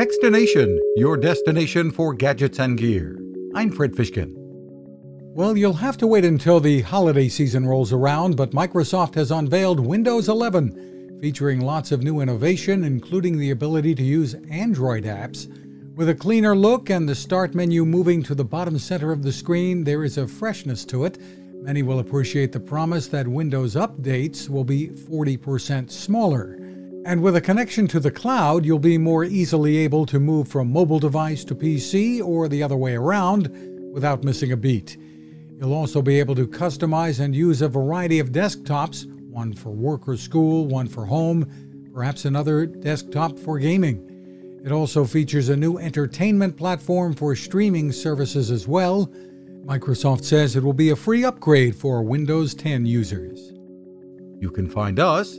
Techstination, your destination for gadgets and gear. I'm Fred Fishkin. Well, you'll have to wait until the holiday season rolls around, but Microsoft has unveiled Windows 11, featuring lots of new innovation, including the ability to use Android apps. With a cleaner look and the start menu moving to the bottom center of the screen, there is a freshness to it. Many will appreciate the promise that Windows updates will be 40% smaller. And with a connection to the cloud, you'll be more easily able to move from mobile device to PC or the other way around without missing a beat. You'll also be able to customize and use a variety of desktops one for work or school, one for home, perhaps another desktop for gaming. It also features a new entertainment platform for streaming services as well. Microsoft says it will be a free upgrade for Windows 10 users. You can find us